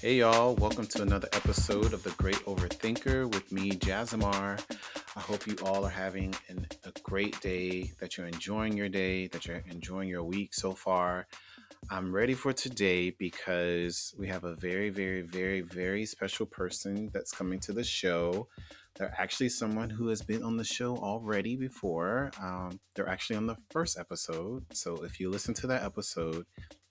Hey y'all, welcome to another episode of The Great Overthinker with me, Jazimar. I hope you all are having an, a great day, that you're enjoying your day, that you're enjoying your week so far. I'm ready for today because we have a very, very, very, very special person that's coming to the show. They're actually someone who has been on the show already before. Um, they're actually on the first episode. So if you listen to that episode,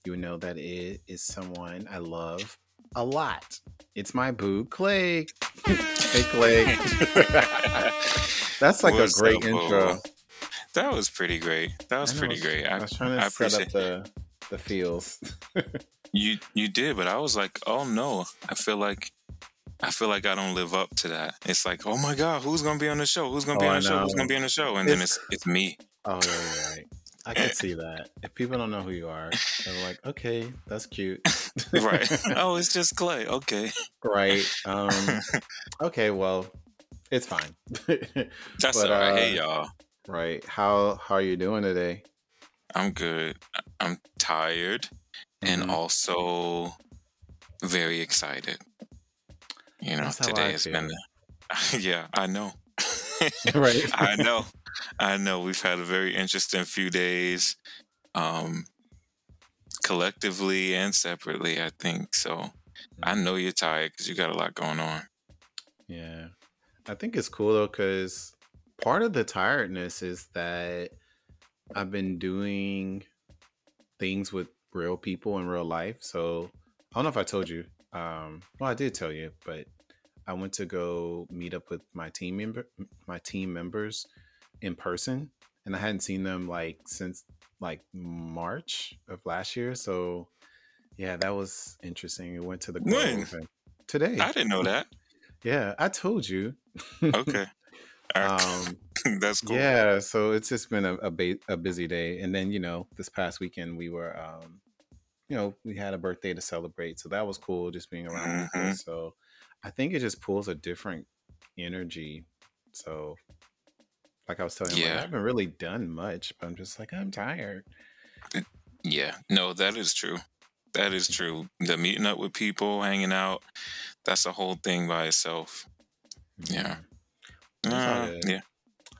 you know that it is someone I love a lot. It's my boo, Clay. hey, Clay. That's like What's a great up, intro. boo? That was pretty great. That was know, pretty great. I I, was trying to I set up the the feels. you. You did, but I was like, oh no, I feel like. I feel like I don't live up to that. It's like, oh my god, who's gonna be on the show? Who's gonna be Oh, on I the show? Who's gonna be on the show? And then It's- it's it's me. oh, yeah, right. I can see that. If people don't know who you are, they're like, okay, that's cute. Right. oh, it's just Clay. Okay. right. Um, okay, well, it's fine. That's But, all right. Hey uh, y'all. right. How how are you doing today? I'm good. I'm tired and Mhm. also very excited. You know, That's how I today has feel. been Yeah, I know. right. I know. I know. We've had a very interesting few days, um, collectively and separately, I think. So I know you're tired because you got a lot going on. Yeah. I think it's cool though, because part of the tiredness is that I've been doing things with real people in real life. So I don't know if I told you. Um, well, I did tell you, but I went to go meet up with my team member, my team members in person, and I hadn't seen them like since like March of last year. So yeah, that was interesting. We went to the When? Today. I didn't know that. Yeah, I told you. Okay. Right. Um, That's cool. yeah, so it's just been a a, ba- a busy day, and then you know this past weekend we were, um, you know, we had a birthday to celebrate, so that was cool, just being around. Mhm. So I think it just pulls a different energy. So, like I was telling you, like, I haven't really done much, but I'm just like I'm tired. Yeah. No, that is true. That is true. The meeting up with people, hanging out, that's a whole thing by itself. Yeah. Uh, yeah.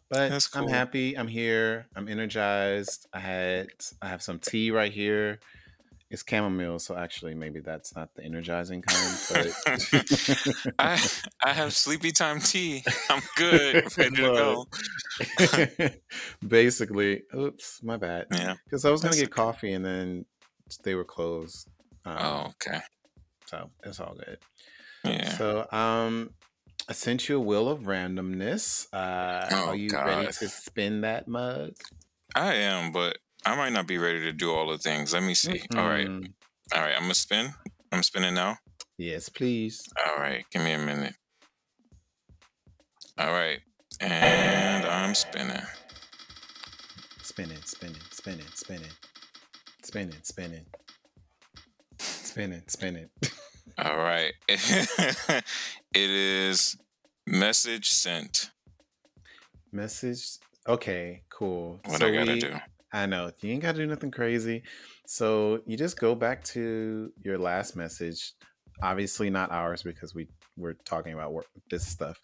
But That's I'm happy. I'm here. I'm energized. I had I have some tea right here. It's chamomile, so actually maybe that's not the energizing kind, but I I have sleepy time tea. I'm good. Ready to go. basically, oops, my bad. Yeah. Because I was gonna That's get coffee and then they were closed. Um, Oh, okay. so it's all good. Yeah. So um I sent you a wheel of randomness. Uh Oh, are you ready to spin that mug? I am, but I might not be ready to do all the things. Let me see. All right. Mm-hmm. All right. I'm gonna spin. I'm spinning now. Yes, please. All right. Give me a minute. All right. And I'm spinning. Spinning, spinning, spinning, spinning, spinning, spinning, spinning, spinning. All right. it is message sent. Message. Okay, cool. What so I gotta we, do. I know you ain't gotta do nothing crazy. So you just go back to your last message. Obviously not ours because we we're talking about work, this stuff.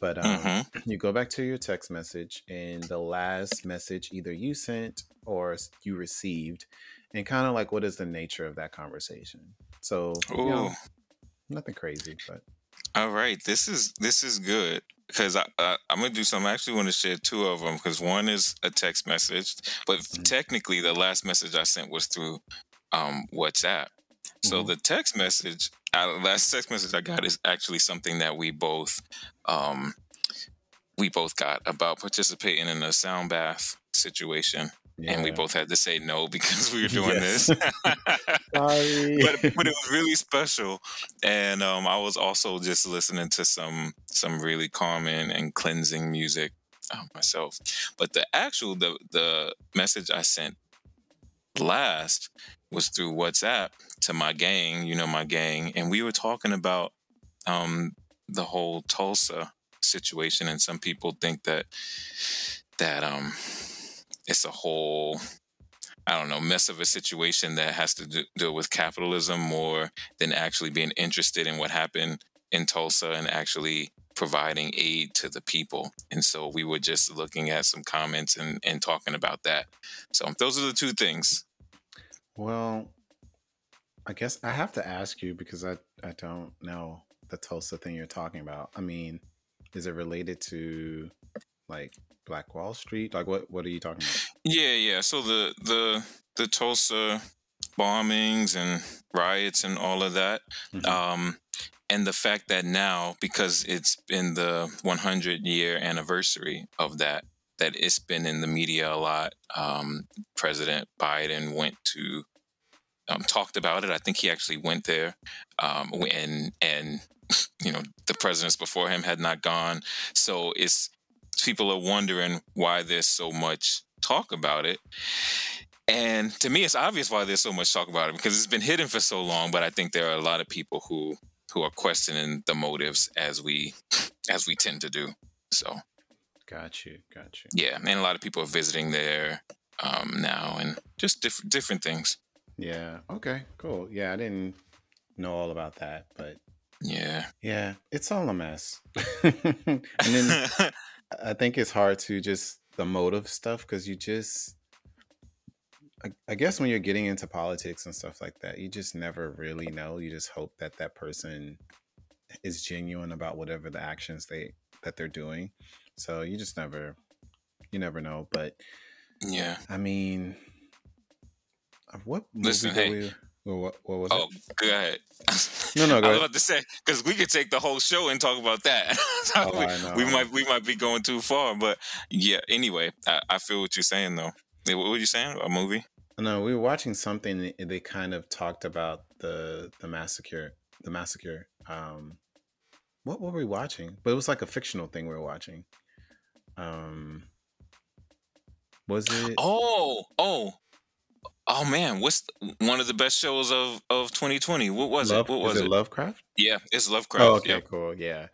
But um, Mhm. you go back to your text message and the last message either you sent or you received, and kind of like what is the nature of that conversation. So you know, nothing crazy, but All right, this is this is good because I, I I'm gonna do something. I actually want to share two of them because one is a text message, but Mhm. technically the last message I sent was through um, WhatsApp. So Mhm. the text message, uh, last text message I got is actually something that we both um, we both got about participating in a sound bath situation, and we both had to say no because we were doing Yes. this. But but it was really special and um i was also just listening to some some really calming and cleansing music uh, myself but the actual the the message i sent last was through whatsapp to my gang you know my gang and we were talking about um the whole tulsa situation and some people think that that um it's a whole I don't know, mess of a situation that has to do, deal with capitalism more than actually being interested in what happened in Tulsa and actually providing aid to the people. And so we were just looking at some comments and, and talking about that. So those are the two things. Well, I guess I have to ask you because I, I don't know the Tulsa thing you're talking about. I mean, is it related to like Black Wall Street? Like what what are you talking about? Yeah, yeah. So the the the Tulsa bombings and riots and all of that. Mm-hmm. Um, and the fact that now, because it's been the 100 year anniversary of that, that it's been in the media a lot. Um, President Biden went to um, talked about it. I think he actually went there, um, and and you know the presidents before him had not gone. So it's people are wondering why there's so much talk about it. And to me, it's obvious why there's so much talk about it because it's been hidden for so long. But I think there are a lot of people who who are questioning the motives as we as we tend to do. So, got you, got you. Yeah, and a lot of people are visiting there um, now, and just different different things. Yeah. Okay. Cool. Yeah, I didn't know all about that, but yeah, yeah, it's all a mess. and then I think it's hard to just the motive stuff because you just I, I guess when you're getting into politics and stuff like that, you just never really know. You just hope that that person is genuine about whatever the actions they that they're doing. So you just never you never know. But yeah, I mean, uh, what listen? Hey, we, what, what was oh, it? go ahead. No, no, go I was about to say because we could take the whole show and talk about that. oh, we, we might we might be going too far, but yeah. Anyway, I, I feel what you're saying though. What were you saying? A movie? No, we were watching something. They kind of talked about the the massacre. The massacre. Um, what were we watching? But it was like a fictional thing we were watching. Um, was it? Oh, oh, oh man! What's one of the best shows of of 2020? What was Love, it? What was it, it? Lovecraft. Yeah, it's Lovecraft. Oh, okay, cool. Yeah.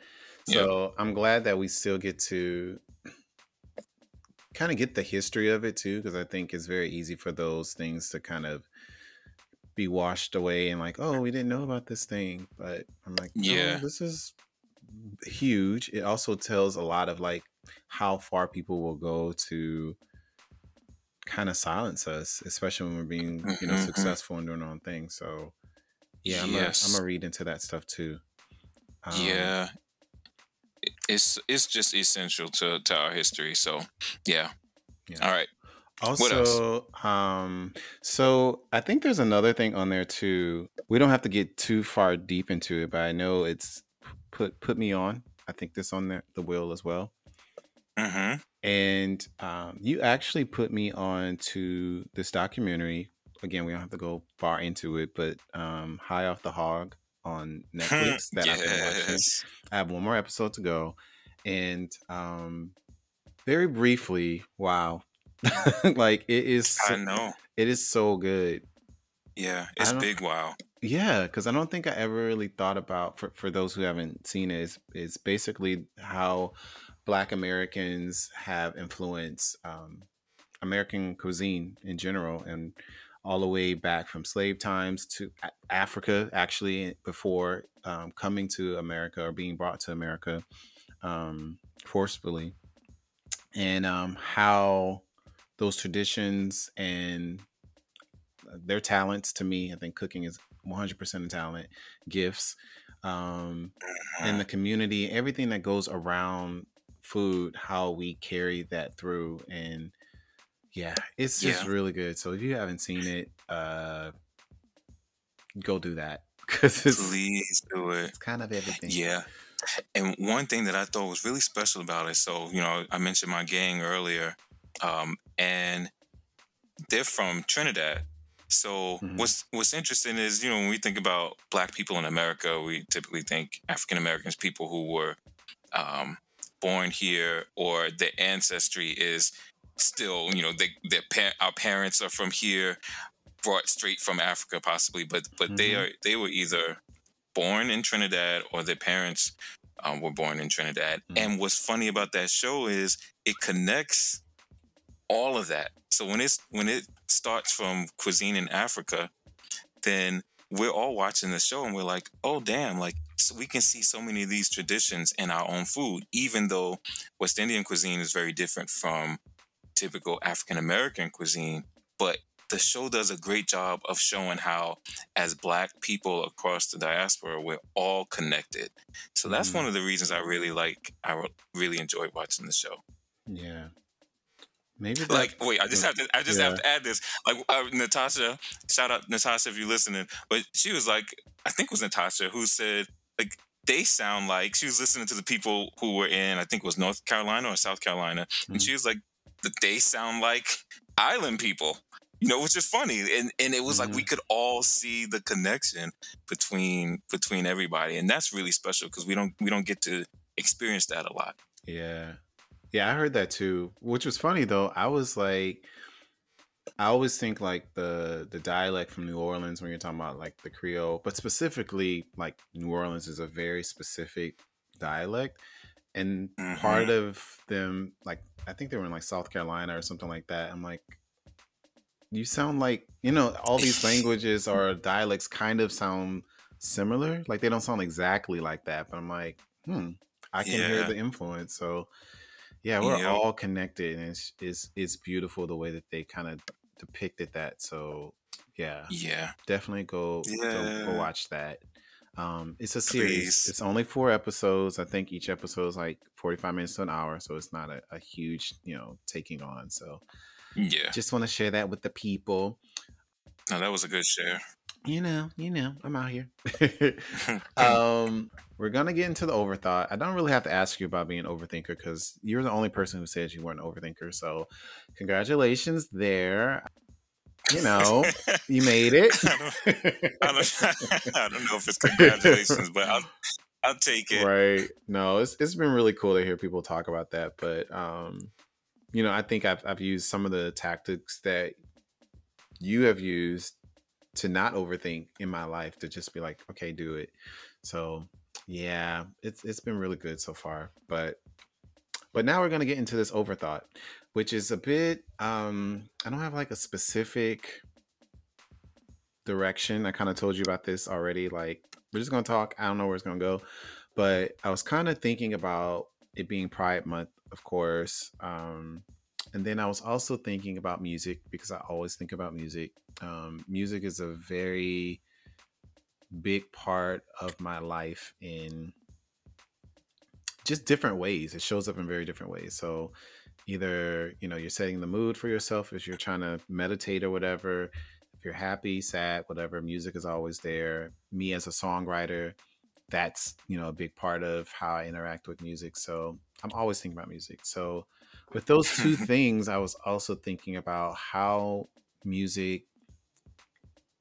So yeah. I'm glad that we still get to kind of get the history of it too, because I think it's very easy for those things to kind of be washed away and like, oh, we didn't know about this thing. But I'm like, no, yeah, this is huge. It also tells a lot of like how far people will go to kind of silence us, especially when we're being, you know, mm-hmm. successful and doing our own thing. So yeah, I'm yes. gonna read into that stuff too. Um, yeah, it's it's just essential to to our history. So yeah. yeah. All right. Also, um, so I think there's another thing on there too. We don't have to get too far deep into it, but I know it's put put me on. I think this on there, the will as well. Mm-hmm. And um, you actually put me on to this documentary. Again, we don't have to go far into it, but um, High Off the Hog on Netflix that yes. I've been watching. I have one more episode to go, and um, very briefly, wow, like it is. So, I know it is so good. Yeah, it's big. Wow. Yeah, because I don't think I ever really thought about for for those who haven't seen it, is is basically how Black Americans have influenced um, American cuisine in general and all the way back from slave times to Africa, actually, before um, coming to America or being brought to America um, forcefully, and um, how those traditions and their talents to me, I think cooking is 100% a talent, gifts, um, and the community, everything that goes around food, how we carry that through and yeah, it's just yeah. really good. So if you haven't seen it, uh, go do that because please do it. It's kind of everything. Yeah. And one thing that I thought was really special about it, so you know, I mentioned my gang earlier, um, and they're from Trinidad. So mm-hmm. what's what's interesting is you know when we think about Black people in America, we typically think African Americans, people who were um, born here or their ancestry is still, you know, they, their our parents are from here, brought straight from Africa, possibly, but but mm-hmm. they are they were either born in Trinidad or their parents um, were born in Trinidad. Mm-hmm. And what's funny about that show is it connects all of that. So when it's when it starts from cuisine in Africa, then we're all watching the show and we're like, oh damn, like so we can see so many of these traditions in our own food, even though West Indian cuisine is very different from typical African American cuisine. But the show does a great job of showing how, as Black people across the diaspora, we're all connected. So that's Mm. one of the reasons I really like, I really enjoyed watching the show. Yeah. Maybe that. Like, wait, I just have to, I just Yeah. have to add this. Like, uh, Natasha, shout out Natasha if you're listening, but she was like, I think it was Natasha who said, like, they sound like she was listening to the people who were in, I think it was North Carolina or South Carolina, and Mhm. she was like, they sound like island people. You know, which is funny, and and it was like we could all see the connection between between everybody, and that's really special because we don't we don't get to experience that a lot. Yeah. Yeah, I heard that too. Which was funny though. I was like I always think like the the dialect from New Orleans when you're talking about like the Creole, but specifically like New Orleans is a very specific dialect. And part of them like I think they were in like South Carolina or something like that. I'm like you sound like, you know, all these languages or dialects kind of sound similar. Like they don't sound exactly like that, but I'm like, hmm, I can hear the influence. So yeah, we're all connected, and it's it's it's beautiful the way that they kind of depicted that. So yeah, Yeah, definitely go go, go watch that. Um, it's a series. Please. It's only four episodes. I think each episode is like forty five minutes to an hour, so it's not a, a huge you know taking on. So yeah. just want to share that with the people. No, that was a good share. You know, you know, I'm out here. um, we're gonna get into the overthought. I don't really have to ask you about being an overthinker because you're the only person who says you weren't an overthinker. So, congratulations there. You know, you made it. I don't, I don't, I don't know if it's congratulations, but I'll, I'll take it. right? No, it's it's been really cool to hear people talk about that. But um, you know, I think I've I've used some of the tactics that you have used to not overthink in my life to just be like, okay, do it. So yeah, it's it's been really good so far. But but now we're gonna get into this overthought, which is a bit um I don't have like a specific direction. I kind of told you about this already. Like we're just gonna talk. I don't know where it's gonna go. But I was kind of thinking about it being Pride Month, of course. Um and then I was also thinking about music because I always think about music. Um, music is a very big part of my life in just different ways. It shows up in very different ways. So either, you know, you're setting the mood for yourself as you're trying to meditate or whatever. If you're happy, sad, whatever, music is always there. Me as a songwriter, that's, you know, a big part of how I interact with music. So I'm always thinking about music. So with those two things, I was also thinking about how music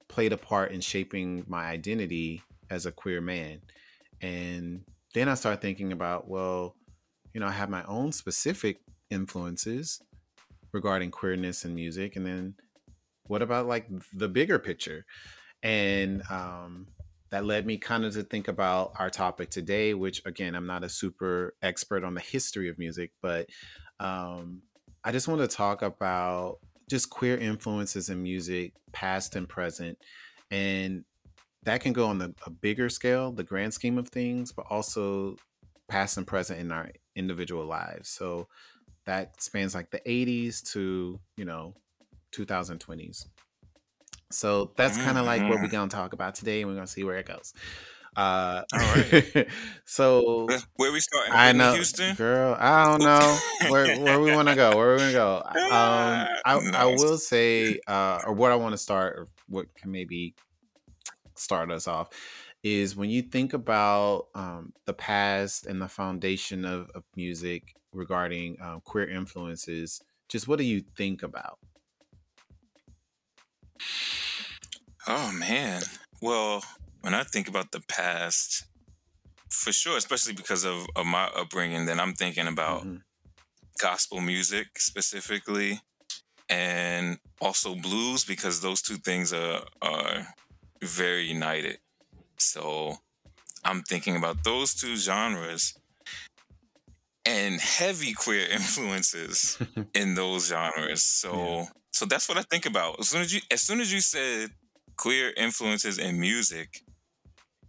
played a part in shaping my identity as a queer man. And then I started thinking about, well, you know, I have my own specific influences regarding queerness and music. And then what about like the bigger picture? And um, that led me kind of to think about our topic today, which again, I'm not a super expert on the history of music, but um, I just want to talk about just queer influences in music, past and present. And that can go on the, a bigger scale, the grand scheme of things, but also past and present in our individual lives. So that spans like the 80s to, you know, 2020s. So that's kind of like what we're going to talk about today, and we're going to see where it goes. Uh, All right. so Where- we starting? I know, Houston. girl. I don't know where where we want to go. Where we want to go. Um, I I will say, uh, or what I want to start, or what can maybe start us off, is when you think about um, the past and the foundation of, of music regarding um, queer influences. Just what do you think about? Oh man. Well, when I think about the past, for sure, especially because of, of my upbringing, then I'm thinking about Mhm. gospel music specifically, and also blues because those two things are are very united. So I'm thinking about those two genres. and heavy queer influences in those genres. So yeah. so that's what I think about. As soon as you as soon as you said queer influences in music,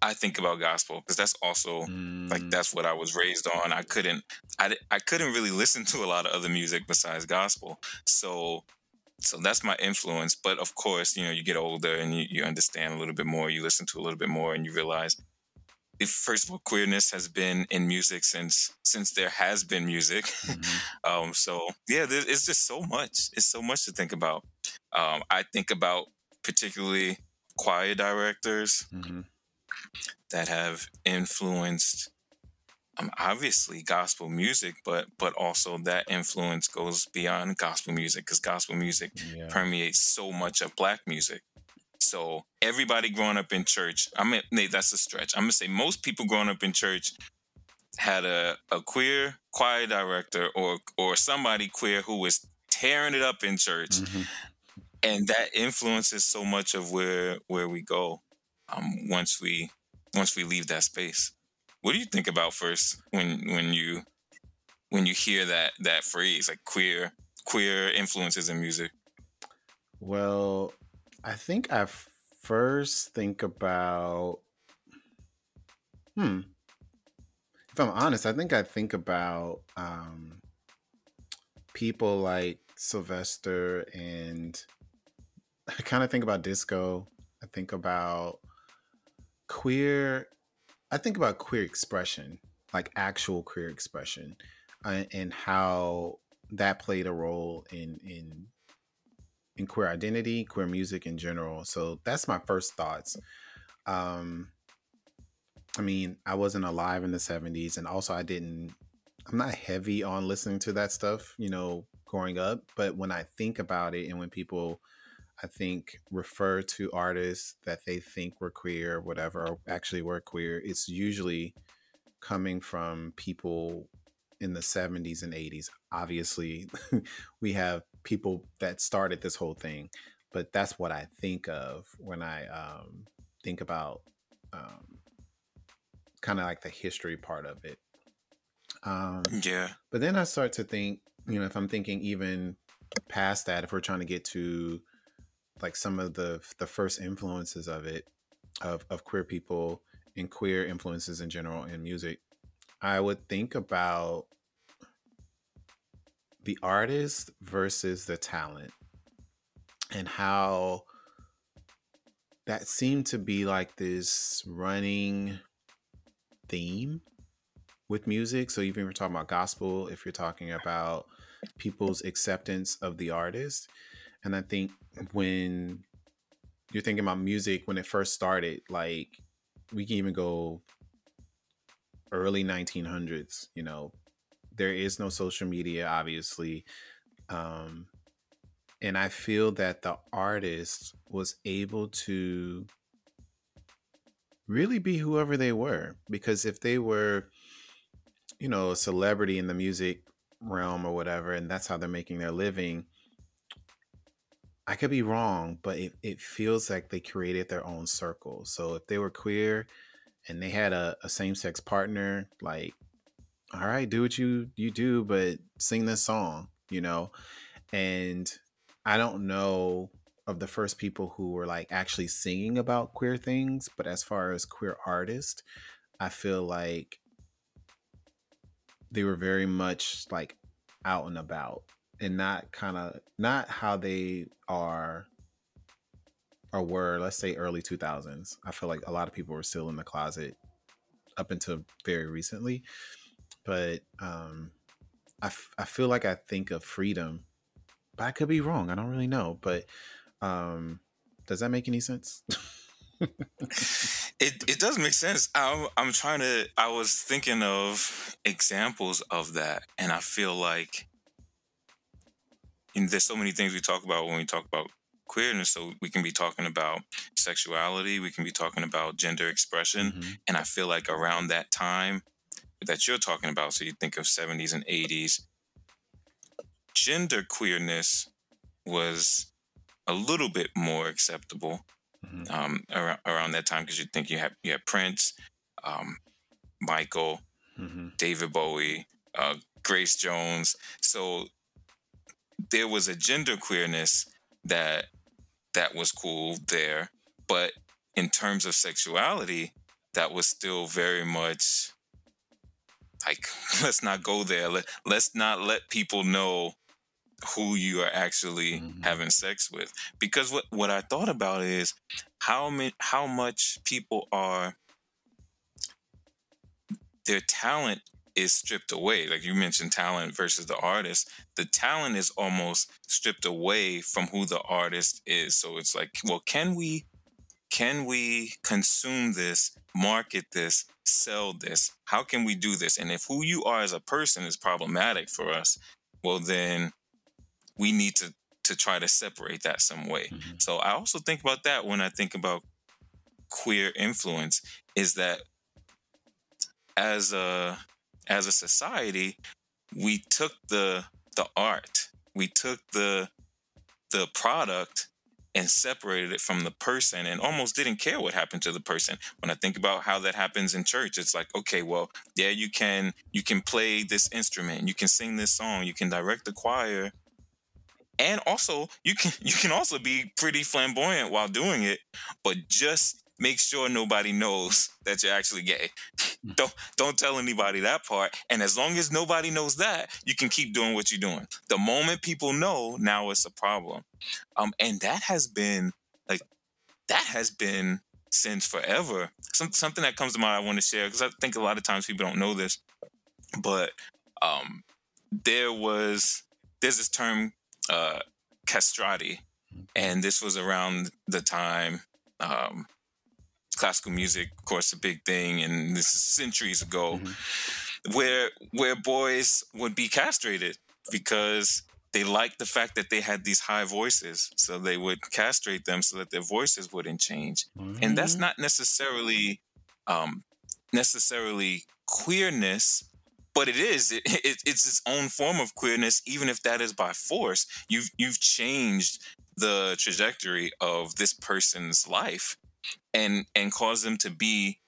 I think about gospel because that's also mm. like that's what I was raised on. I couldn't I, I couldn't really listen to a lot of other music besides gospel. So so that's my influence. But of course, you know, you get older and you, you understand a little bit more, you listen to a little bit more and you realize if first of all queerness has been in music since since there has been music. Mm-hmm. um so yeah, it's just so much. It's so much to think about. Um I think about particularly choir directors. Mm-hmm that have influenced um, obviously gospel music, but but also that influence goes beyond gospel music because gospel music yeah. permeates so much of black music. So everybody growing up in church, I mean, that's a stretch. I'm gonna say most people growing up in church had a, a queer choir director or or somebody queer who was tearing it up in church, mm-hmm. and that influences so much of where where we go um, once we once we leave that space. What do you think about first when when you when you hear that that phrase like queer queer influences in music? Well, I think I first think about hmm. If I'm honest, I think I think about um, people like Sylvester and I kind of think about disco. I think about queer i think about queer expression like actual queer expression uh, and how that played a role in in in queer identity queer music in general. So that's my first thoughts. Um i mean i wasn't alive in the 70s and also i didn't i'm not heavy on listening to that stuff you know growing up but when i think about it and when people I think, refer to artists that they think were queer, or whatever, or actually were queer, it's usually coming from people in the 70s and 80s. Obviously, we have people that started this whole thing, but that's what I think of when I um, think about um, kind of like the history part of it. Um, yeah. But then I start to think, you know, if I'm thinking even past that, if we're trying to get to like some of the the first influences of it of of queer people and queer influences in general in music i would think about the artist versus the talent and how that seemed to be like this running theme with music. So even if you're talking about gospel if you're talking about people's acceptance of the artist and I think when you're thinking about music when it first started, like we can even go early 1900s, you know, there is no social media, obviously. Um, and I feel that the artist was able to really be whoever they were because if they were, you know, a celebrity in the music realm or whatever, and that's how they're making their living, I could be wrong, but it, it feels like they created their own circle. So if they were queer and they had a, a same sex partner, like, all right, do what you you do, but sing this song, you know? And I don't know of the first people who were like actually singing about queer things, but as far as queer artists, I feel like they were very much like out and about and not kind of not how they are or were let's say early 2000s i feel like a lot of people were still in the closet up until very recently but um I, f- I feel like i think of freedom but i could be wrong i don't really know but um does that make any sense it it does make sense. I'm I'm trying to. I was thinking of examples of that, and I feel like and there's so many things we talk about when we talk about queerness. So we can be talking about sexuality, we can be talking about gender expression. Mm-hmm. And I feel like around that time that you're talking about, so you think of 70s and 80s, gender queerness was a little bit more acceptable mm-hmm. um, around, around, that time because you think you have you have Prince, um, Michael, mm-hmm. David Bowie, uh, Grace Jones. So there was a gender queerness that that was cool there, but in terms of sexuality, that was still very much like let's not go there. Let, let's not let people know who you are actually mm-hmm. having sex with because what what I thought about is how many how much people are their talent is stripped away. Like you mentioned, talent versus the artist. The talent is almost stripped away from who the artist is. So it's like, well, can we can we consume this, market this, sell this? How can we do this? And if who you are as a person is problematic for us, well then we need to to try to separate that some way. Mm-hmm. So I also think about that when I think about queer influence is that as a as a society, we took the the art, we took the the product and separated it from the person and almost didn't care what happened to the person. When i think about how that happens in church it's like okay well yeah you can you can play this instrument you can sing this song you can direct the choir. And also you can you can also be pretty flamboyant while doing it but just make sure nobody knows that you're actually gay. Hmm. don't don't tell anybody that part. And as long as nobody knows that, you can keep doing what you're doing. The moment people know, now it's a problem. Um, and that has been like that has been since forever. Some, something that comes to mind I want to share because I think a lot of times people don't know this, but um, there was there's this term uh, castrati, hmm. and this was around the time um, classical music, of course, a big thing, and this is centuries ago, mm-hmm. where where boys would be castrated because they liked the fact that they had these high voices, so they would castrate them so that their voices wouldn't change, mm-hmm. and that's mm-hmm. not necessarily um, necessarily queerness. But it is. It, it, it's its own form of queerness, even if that is by force. You've you've changed the trajectory of this person's life and and cause them to be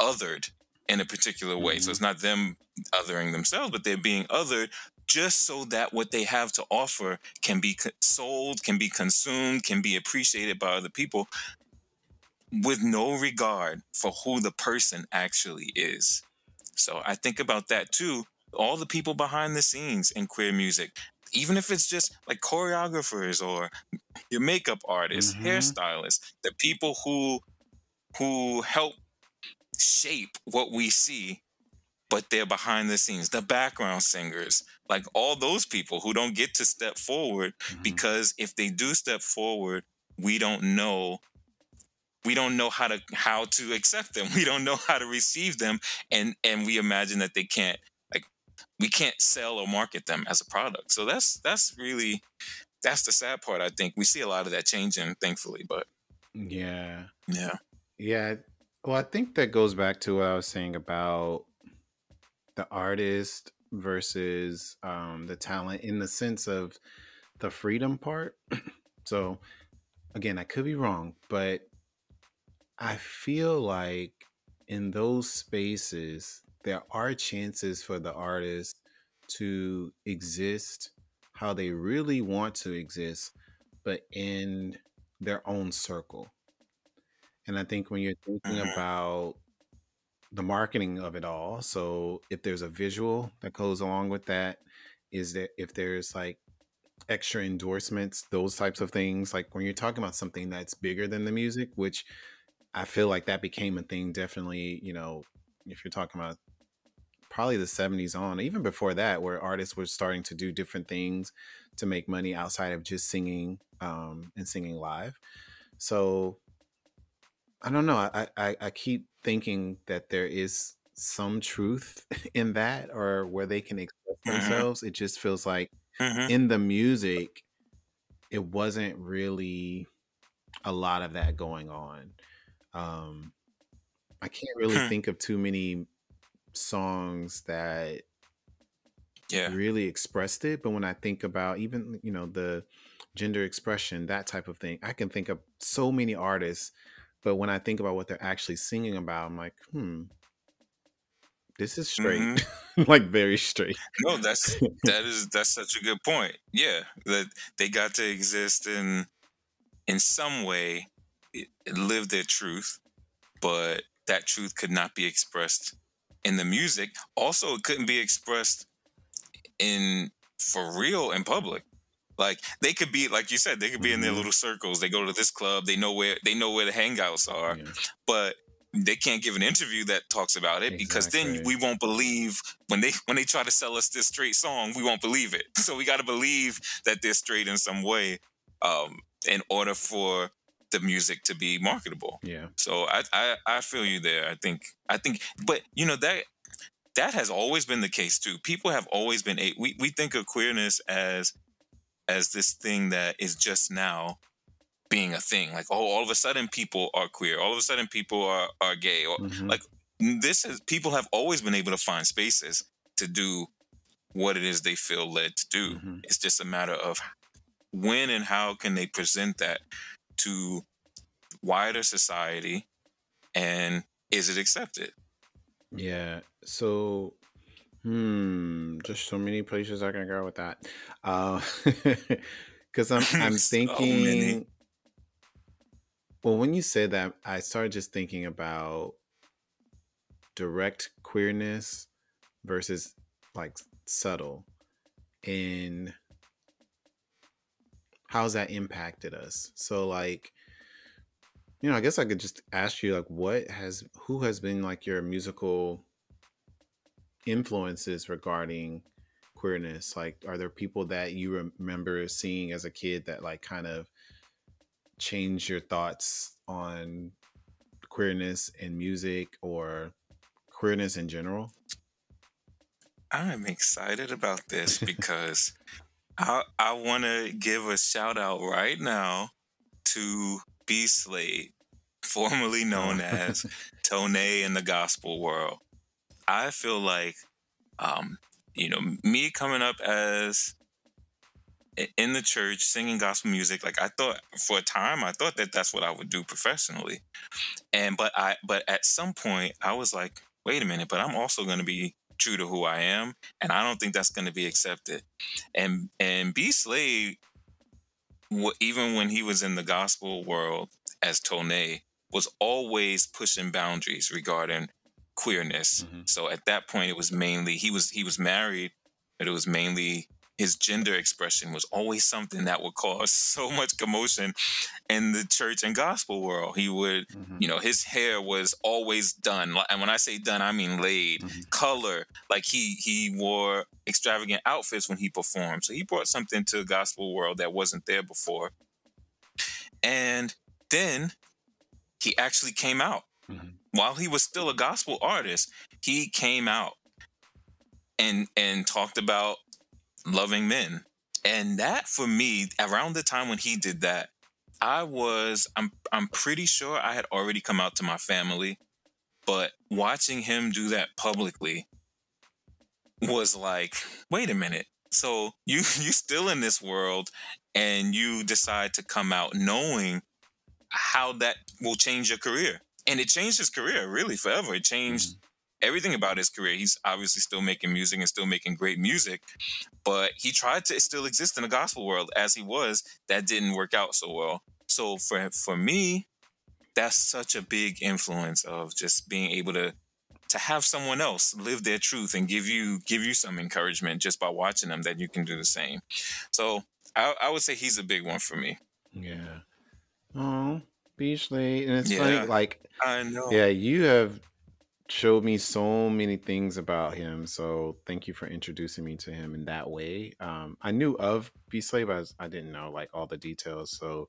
othered in a particular way. Mm-hmm. So it's not them othering themselves, but they're being othered just so that what they have to offer can be sold, can be consumed, can be appreciated by other people with no regard for who the person actually is. So I think about that too. All the people behind the scenes in queer music, even if it's just like choreographers or your makeup artists, mm-hmm. hairstylists, the people who who help shape what we see, but they're behind the scenes, the background singers, like all those people who don't get to step forward mm-hmm. because if they do step forward, we don't know we don't know how to how to accept them. We don't know how to receive them and and we imagine that they can't we can't sell or market them as a product. So that's that's really that's the sad part. I think we see a lot of that changing, thankfully. But yeah, yeah, yeah. Well, I think that goes back to what I was saying about the artist versus um, the talent in the sense of the freedom part. so, again, I could be wrong, but I feel like in those spaces, there are chances for the artist to exist how they really want to exist, but in their own circle. And I think when you're thinking mm-hmm. about the marketing of it all, so if there's a visual that goes along with that, is that if there's like extra endorsements, those types of things, like when you're talking about something that's bigger than the music, which I feel like that became a thing definitely, you know, if you're talking about probably the 70s on, even before that, where artists were starting to do different things to make money outside of just singing um, and singing live. So I don't know. I, I, I keep thinking that there is some truth in that or where they can express mm-hmm. themselves. It just feels like mm-hmm. in the music, it wasn't really a lot of that going on. Um, I can't really hmm. think of too many songs that yeah really expressed it but when i think about even you know the gender expression that type of thing i can think of so many artists but when i think about what they're actually singing about i'm like hmm this is straight, mm-hmm. like very straight. No, that's that is that's such a good point. Yeah, that they got to exist in in some way, live their truth, but that truth could not be expressed in the music. Also, it couldn't be expressed in for real in public. Like they could be, like you said, they could be mm-hmm. in their mm-hmm. little circles. They go to this club. They know where they know where the hangouts are, yeah. but they can't give an interview that talks about it exactly. because then we won't believe when they when they try to sell us this straight song we won't believe it so we got to believe that they're straight in some way um, in order for the music to be marketable yeah so I, I i feel you there i think i think but you know that that has always been the case too people have always been we, we think of queerness as as this thing that is just now being a thing. Like, oh, all of a sudden people are queer. All of a sudden people are, are gay. Or mm-hmm. like this is people have always been able to find spaces to do what it is they feel led to do. Mm-hmm. It's just a matter of when and how can they present that to wider society and is it accepted? Yeah. So hmm, just so many places I can go with that. Uh because I'm I'm thinking well, when you said that, I started just thinking about direct queerness versus like subtle and how's that impacted us. So like you know, I guess I could just ask you like what has who has been like your musical influences regarding queerness? Like are there people that you remember seeing as a kid that like kind of change your thoughts on queerness in music or queerness in general? I'm excited about this because I I want to give a shout out right now to B Slade, formerly known as Tonéx in the gospel world. I feel like, um, you know, me coming up as in the church singing gospel music like i thought for a time i thought that that's what i would do professionally and but i but at some point i was like wait a minute but i'm also going to be true to who i am and i don't think that's going to be accepted. And and b. Slade even when he was in the gospel world as Tonéx was always pushing boundaries regarding queerness. Mm-hmm. so at that point it was mainly he was he was married but it was mainly his gender expression was always something that would cause so much commotion in the church and gospel world. He would, mm-hmm. you know, his hair was always done, and when I say done, I mean laid, mm-hmm. color. Like he he wore extravagant outfits when he performed, so he brought something to the gospel world that wasn't there before. And then he actually came out mm-hmm. while he was still a gospel artist. He came out and and talked about loving men. And that for me, around the time when he did that, I was I'm I'm pretty sure I had already come out to my family, but watching him do that publicly was like, wait a minute. So you you still in this world and you decide to come out knowing how that will change your career. And it changed his career really forever. It changed mm-hmm everything about his career. He's obviously still making music and still making great music, but he tried to still exist in the gospel world as he was. That didn't work out so well. So for for me, that's such a big influence of just being able to to have someone else live their truth and give you give you some encouragement just by watching them that you can do the same. So I, I would say he's a big one for me. Yeah. Oh, B Slade, and it's yeah, funny, like I know. Yeah, you have showed me so many things about him. So thank you for introducing me to him in that way. Um, I knew of B Slade, but I didn't know like all the details. So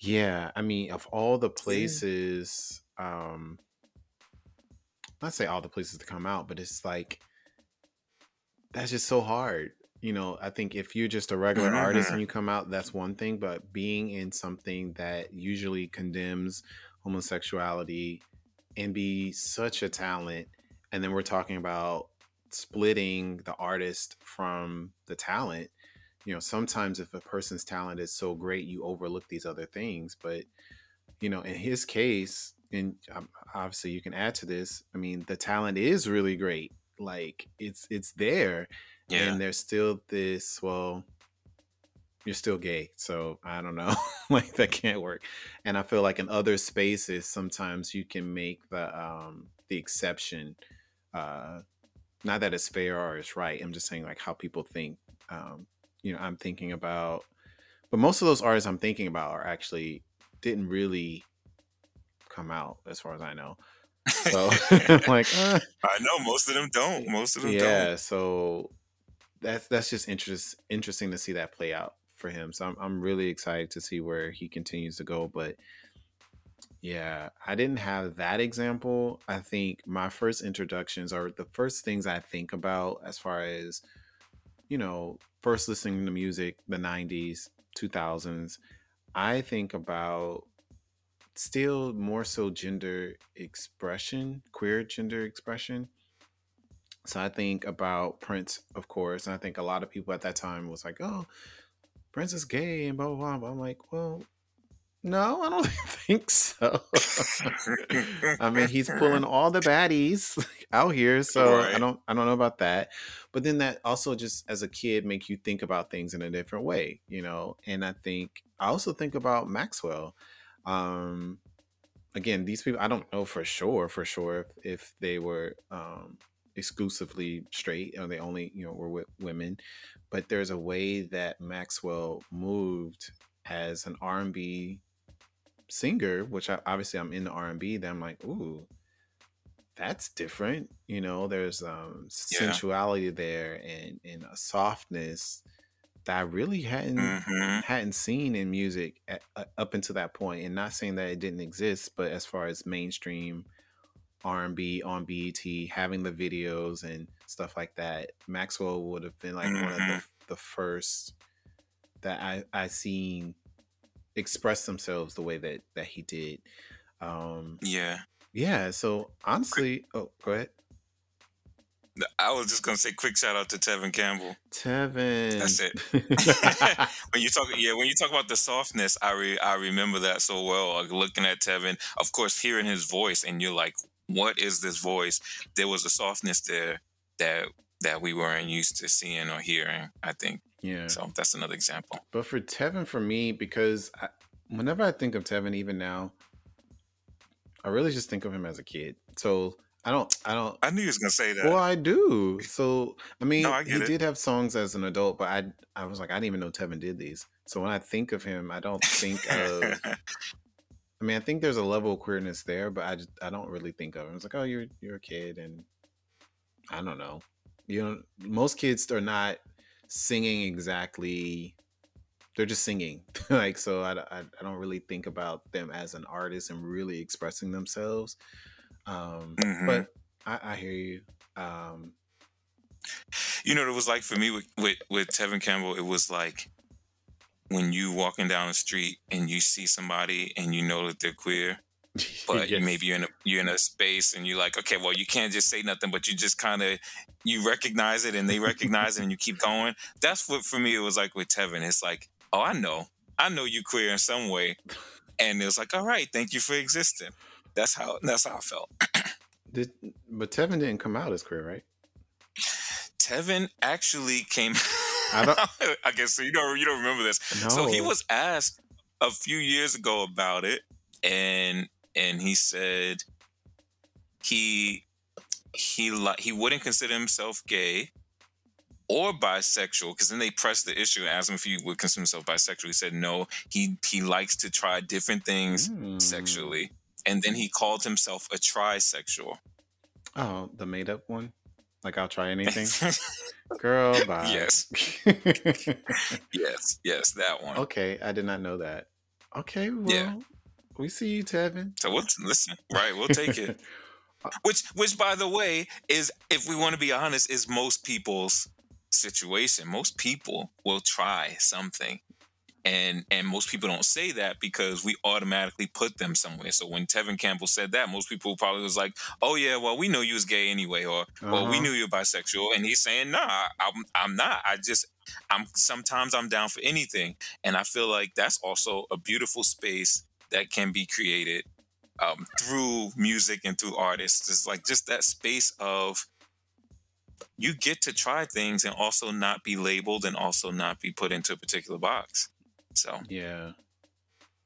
yeah, I mean, of all the places, um, not say all the places to come out, but it's like that's just so hard. You know, I think if you're just a regular artist and mm-hmm. you come out, that's one thing. But being in something that usually condemns homosexuality and be such a talent and then we're talking about splitting the artist from the talent you know sometimes if a person's talent is so great you overlook these other things but you know, in his case, and obviously you can add to this. I mean, the talent is really great. Like it's it's there, Yeah. and there's still this. Well, you're still gay, so I don't know. like that can't work. And I feel like in other spaces, sometimes you can make the um the exception. Uh, not that it's fair or it's right. I'm just saying like how people think. Um, you know, I'm thinking about, but most of those artists I'm thinking about are actually didn't really come out as far as I know. So like, uh, I know most of them don't. Most of them yeah. So that's that's just interest interesting to see that play out for him. So I'm I'm really excited to see where he continues to go. But yeah, I didn't have that example. I think my first introductions are the first things I think about as far as you know, first listening to music, the 90s, 2000s. I think about still more so gender expression, queer gender expression. So I think about Prince, of course, and I think a lot of people at that time was like, "Oh, Prince is gay," and blah blah blah. But I'm like, well, no, I don't think so. I mean, he's pulling all the baddies out here, so I don't I don't know about that. But then that also just as a kid make you think about things in a different way, you know. And I think I also think about Maxwell. Um again, these people I don't know for sure for sure if, if they were um exclusively straight or they only, you know, were with women, but there's a way that Maxwell moved as an R&B singer, which I, obviously I'm in the R&B, then I'm like, ooh, that's different. You know, there's um Yeah. sensuality there and and a softness that I really hadn't hmm hadn't seen in music at, uh, up until that point. And not saying that it didn't exist, but as far as mainstream R&B on BET, having the videos and stuff like that, Maxwell would have been like one of the the first that I I seen express themselves the way that that he did. Um Yeah. yeah, so honestly, oh, go ahead. I was just gonna say quick shout out to Tevin Campbell. Tevin. That's it. when you talk, yeah, when you talk about the softness, I re, I remember that so well. Like looking at Tevin, of course, hearing his voice, and you're like, "What is this voice?" There was a softness there that that we weren't used to seeing or hearing. I think yeah. so. That's another example. But for Tevin, for me, because I, whenever I think of Tevin, even now, I really just think of him as a kid. So I don't, I don't. I knew you was gonna say that. Well, I do. So I mean, No, I he it. did have songs as an adult, but I, I was like, I didn't even know Tevin did these. So when I think of him, I don't think of. I mean, I think there's a level of queerness there, but I just, I don't really think of him. It's like, oh, you're you're a kid, and I don't know. You know, most kids are not singing exactly. They're just singing, like so. I, I I don't really think about them as an artist and really expressing themselves. Um, Mhm. But I, I hear you. Um, You know what it was like for me with, with with Tevin Campbell. It was like when you walking down the street and you see somebody and you know that they're queer, but yes. maybe you're in a you're in a space and you're like, okay, well, you can't just say nothing, but you just kind of you recognize it and they recognize it and you keep going. That's what for me it was like with Tevin. It's like, oh, I know, I know you queer in some way, and it was like, all right, thank you for existing. That's how that's how I felt. Did, but Tevin didn't come out as queer, right? Tevin actually came. I don't- I guess so. You don't you don't remember this. So he was asked a few years ago about it, and and he said he he li- he wouldn't consider himself gay or bisexual because then they pressed the issue and asked him if he would consider himself bisexual. He said no. He he likes to try different things Mm. sexually, and then he called himself a trisexual. Oh, the made up one. Like I'll try anything, girl. Bye. Yes. yes, yes, that one. okay, I did not know that. Okay, well, Yeah. we see you, Tevin. So we'll listen. Right, we'll take it. Which, which, by the way, is if we want to be honest, is most people's situation. Most people will try something, and and most people don't say that because we automatically put them somewhere. So when Tevin Campbell said that, most people probably was like, "Oh yeah, well we know you was gay anyway," or "Well we Uh-huh. knew you were bisexual," and he's saying, "Nah, I'm I'm not. I just I'm sometimes I'm down for anything," and I feel like that's also a beautiful space that can be created um, through music and through artists. It's like just that space of you get to try things and also not be labeled and also not be put into a particular box. So yeah,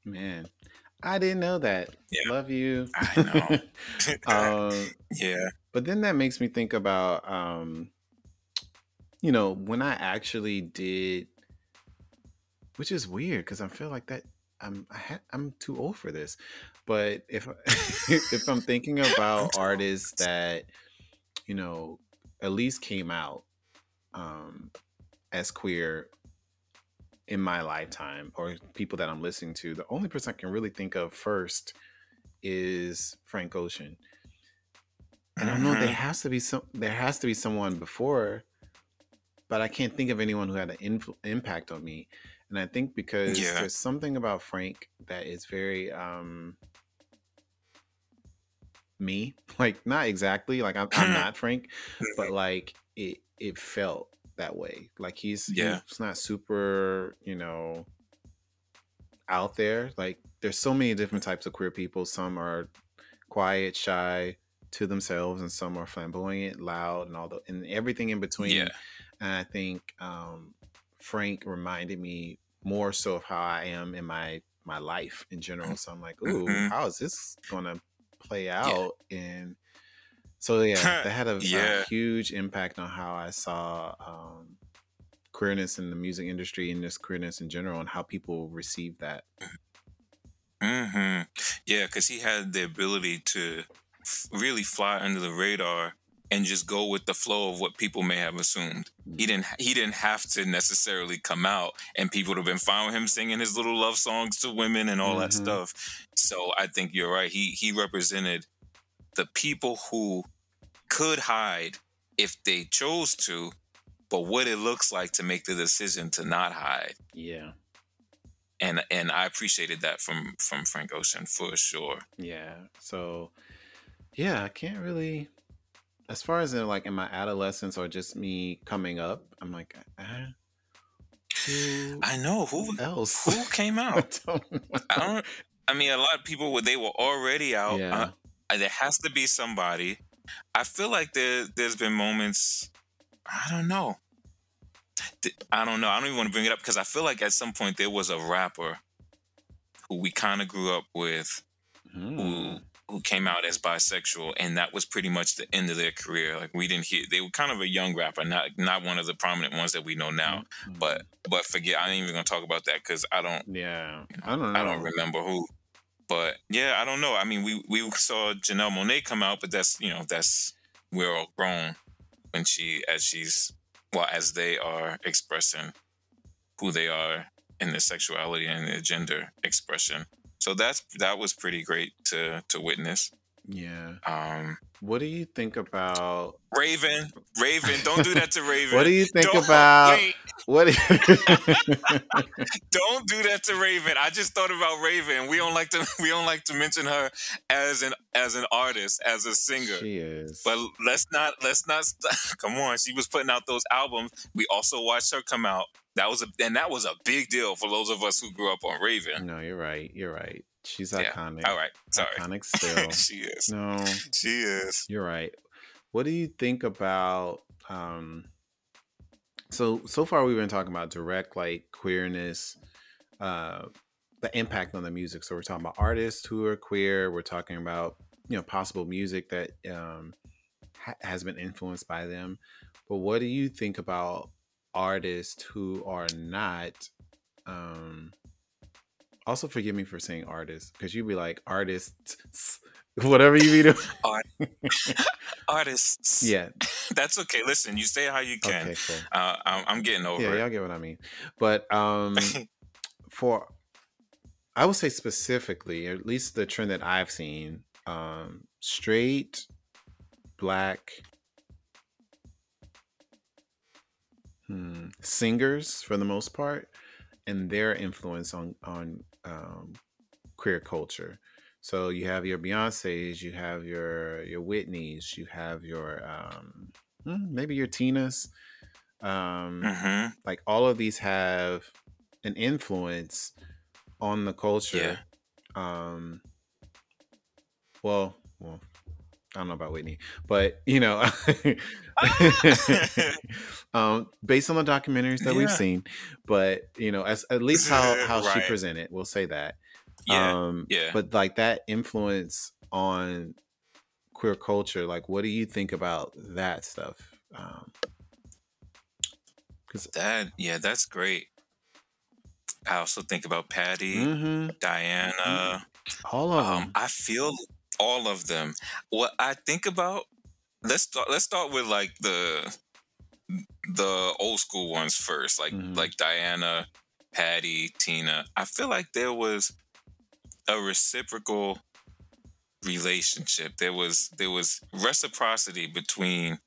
man, I didn't know that. Yeah. Love you. I know. um, yeah. but then that makes me think about, um, you know, when I actually did, which is weird because I feel like that I'm I ha- I'm too old for this. But if if I'm thinking about artists that you know at least came out um, as queer in my lifetime or people that I'm listening to, the only person I can really think of first is Frank Ocean. And I don't know there Mhm. has to be some there has to be someone before, but I can't think of anyone who had an impact on me. And I think because Yeah. there's something about Frank that is very um me, like not exactly like I'm, I'm not Frank, but like it it felt that way. Like he's Yeah. he's not super, you know, out there. Like there's so many different types of queer people. Some are quiet, shy to themselves, and some are flamboyant, loud, and all the and everything in between. Yeah. And I think um, Frank reminded me more so of how I am in my my life in general. So I'm like, ooh, Mhm. how is this gonna play out? And so yeah, that had a, a huge impact on how I saw um, queerness in the music industry and just queerness in general, and how people receive that. hmm Yeah, because he had the ability to f- really fly under the radar and just go with the flow of what people may have assumed. He didn't. He didn't have to necessarily come out, and people would have been fine with him singing his little love songs to women and all that Mhm. stuff. So I think you're right. He he represented the people who could hide if they chose to, but what it looks like to make the decision to not hide Yeah, and and I appreciated that from from Frank Ocean for sure. yeah. So yeah, I can't really. As far as in like in my adolescence or just me coming up, I'm like, uh, who I know who else? who came I out. don't. I don't. I mean, a lot of people were they were already out. Yeah. Uh, there has to be somebody. I feel like there there's been moments. I don't know. I don't know. I don't even want to bring it up because I feel like at some point there was a rapper who we kind of grew up with Hmm. who who came out as bisexual and that was pretty much the end of their career like we didn't hear they were kind of a young rapper not not one of the prominent ones that we know now Mhm. but but forget i ain't even gonna talk about that because i don't yeah, you know, I don't know. i don't remember who but yeah i don't know. I mean we we saw Janelle Monáe come out but that's you know that's we're all grown when she as she's well as they are expressing who they are in their sexuality and their gender expression. So that's that was pretty great to to witness. Yeah. um What do you think about? raven raven don't do that to raven What do you think Don't- about? wait, What? Do don't do that to raven i just thought about raven we don't like to we don't like to mention her as an as an artist as a singer she is. But let's not let's not come on. She was putting out those albums. We also watched her come out. That was a and that was a big deal for those of us who grew up on Raven. no, you're right. You're right. She's Yeah. iconic. All right, sorry. Iconic still. she is. no, She is. you're right. What do you think about? um So so far we've been talking about direct like queerness, uh, the impact on the music. So we're talking about artists who are queer. We're talking about you know possible music that um ha- has been influenced by them. But what do you think about artists who are not? um Also, forgive me for saying artists because you'd be like artists, whatever you be doing. Artists. yeah. That's okay. Listen, you say how you can. Okay. Cool. Uh, I'm, I'm getting over Yeah, it. y'all get what I mean. But um for I would say specifically, at least the trend that I've seen, um, straight, black, hmm, singers for the most part, and their influence on on um, queer culture. So you have your Beyonces, you have your your Whitneys, you have your um, hmm, maybe your Tinas. Um, hmm like all of these have an influence on the culture um, well, well, I don't know about Whitney, but you know, um, based on the documentaries that we've Yeah. seen, but you know, as at least how how she Right. presented, we'll say that. Yeah. Um, yeah. but like that influence on queer culture, like, what do you think about that stuff? Um, because That yeah, that's great. I also think about Patti, mm-hmm, Diana. all of Um, them. I feel all of them. What I think about let's start let's start with like the the old school ones first, like Mhm. like Diana, Patti, Tina. I feel like there was a reciprocal relationship. There was there was reciprocity between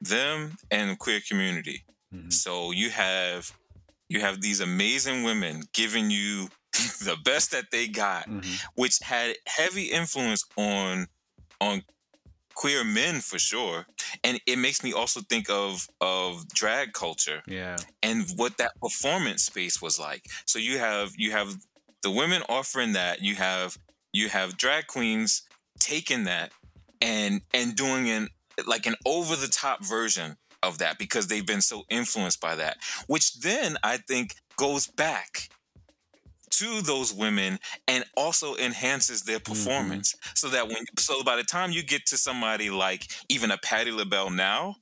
them and the queer community. Mhm. So you have you have these amazing women giving you the best that they got, Mhm. which had heavy influence on on queer men for sure. And it makes me also think of of drag culture Yeah. and what that performance space was like. So you have you have the women offering that, you have you have drag queens taking that and and doing an like an over the top version of that because they've been so influenced by that, which then I think goes back to those women and also enhances their performance so that when so by the time you get to somebody like even a Patti LaBelle now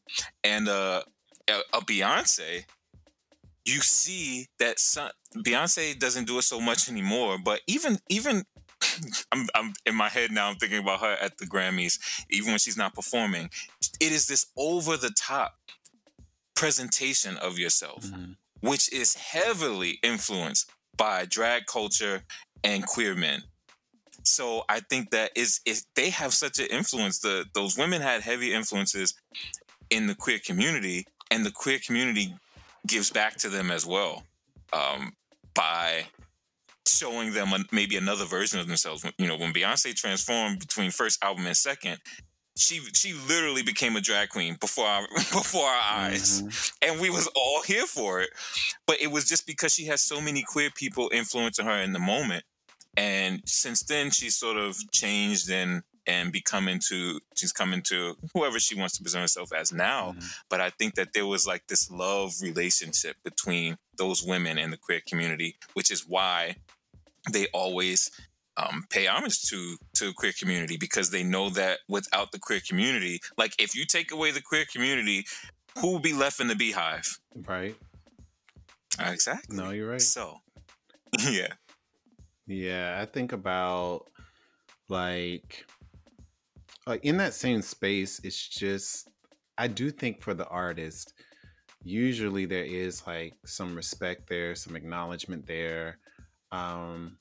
and uh, a, a Beyonce you see that some, Beyonce doesn't do it so much anymore but even even I'm, I'm in my head now I'm thinking about her at the Grammys even when she's not performing it is this over the top presentation of yourself Mhm. which is heavily influenced by drag culture and queer men. So I think that is they have such an influence. The those women had heavy influences in the queer community, and the queer community gives back to them as well um, by showing them maybe another version of themselves. You know, when Beyonce transformed between first album and second, she she literally became a drag queen before our before our eyes Mhm. and we was all here for it but it was just because she has so many queer people influencing her in the moment and since then she's sort of changed and and become into she's come into whoever she wants to present herself as now Mhm. but i think that there was like this love relationship between those women and the queer community which is why they always um, pay homage to to queer community because they know that without the queer community like if you take away the queer community who will be left in the beehive Right. exactly No, you're right. so yeah Yeah, I think about like like in that same space, it's just I do think for the artist, usually there is like some respect there, some acknowledgement there. Um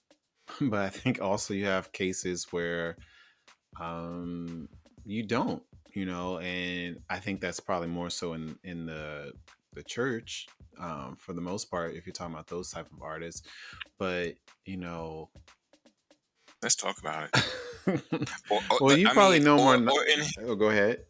but I think also you have cases where um you don't, you know, and I think that's probably more so in in the the church um for the most part if you're talking about those type of artists. But, you know, let's talk about it Or- or- well, you I probably mean, know more. or- than- or in oh, go ahead.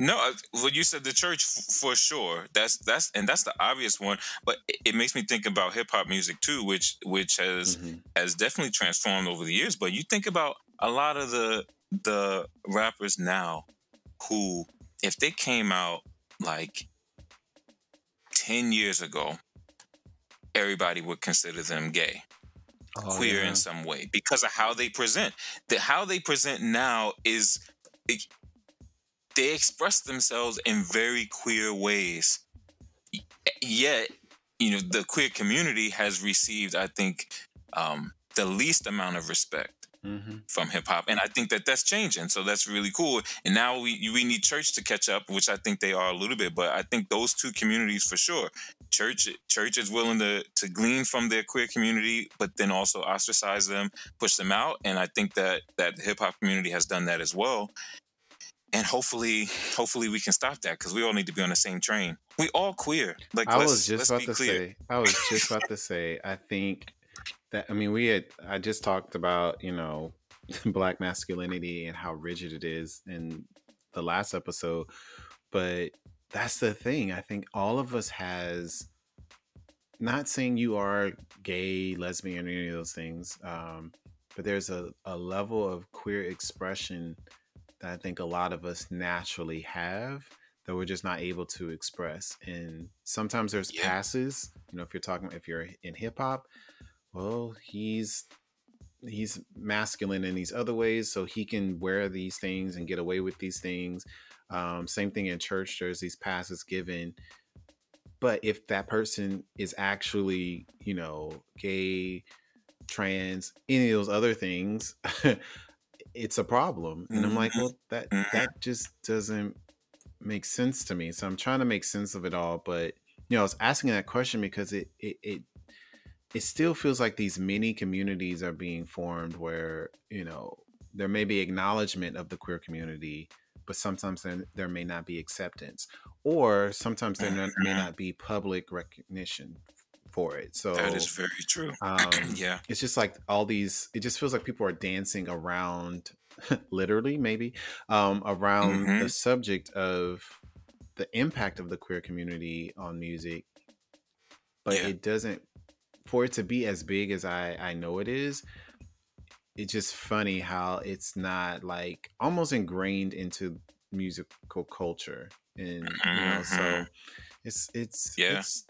No, uh, well, you said the church f- for sure. That's that's and that's the obvious one. But it, it makes me think about hip hop music too, which which has Mhm. has definitely transformed over the years. But you think about a lot of the the rappers now who, if they came out like ten years ago, everybody would consider them gay Oh, queer yeah. in some way because of how they present. The how they present now is they express themselves in very queer ways. Yet, you know, the queer community has received, I think, um, the least amount of respect Mhm. from hip hop, and I think that that's changing. So that's really cool. And now we we need church to catch up, which I think they are a little bit. But I think those two communities for sure. Church church is willing to to glean from their queer community, but then also ostracize them, push them out. And I think that that hip hop community has done that as well. And hopefully, hopefully we can stop that because we all need to be on the same train. We all queer. Like I was just about to clear. say. I was just about to say. I think that I mean we had. I just talked about you know black masculinity and how rigid it is in the last episode, but that's the thing. I think all of us has not saying you are gay, lesbian, or any of those things, um, but there's a, a level of queer expression that I think a lot of us naturally have that we're just not able to express. And sometimes there's Yeah. passes. You know, if you're talking, if you're in hip hop, well, he's he's masculine in these other ways, so he can wear these things and get away with these things. Um, same thing in church. There's these passes given, but if that person is actually, you know, gay, trans, any of those other things, it's a problem. And I'm like, Mhm. well, that Mhm. that just doesn't make sense to me. So I'm trying to make sense of it all. But you know, I was asking that question because it it it, it still feels like these mini communities are being formed where, you know, there may be acknowledgement of the queer community, but sometimes there, there may not be acceptance. Or sometimes there may Mhm. not be public recognition for it. So That is very true. um, yeah. it's just like all these it just feels like people are dancing around literally maybe um around the Mhm. subject of the impact of the queer community on music but Yeah. it doesn't for it to be as big as i i know it is it's just funny how it's not like almost ingrained into musical culture and you know so Mhm. it's it's Yeah. it's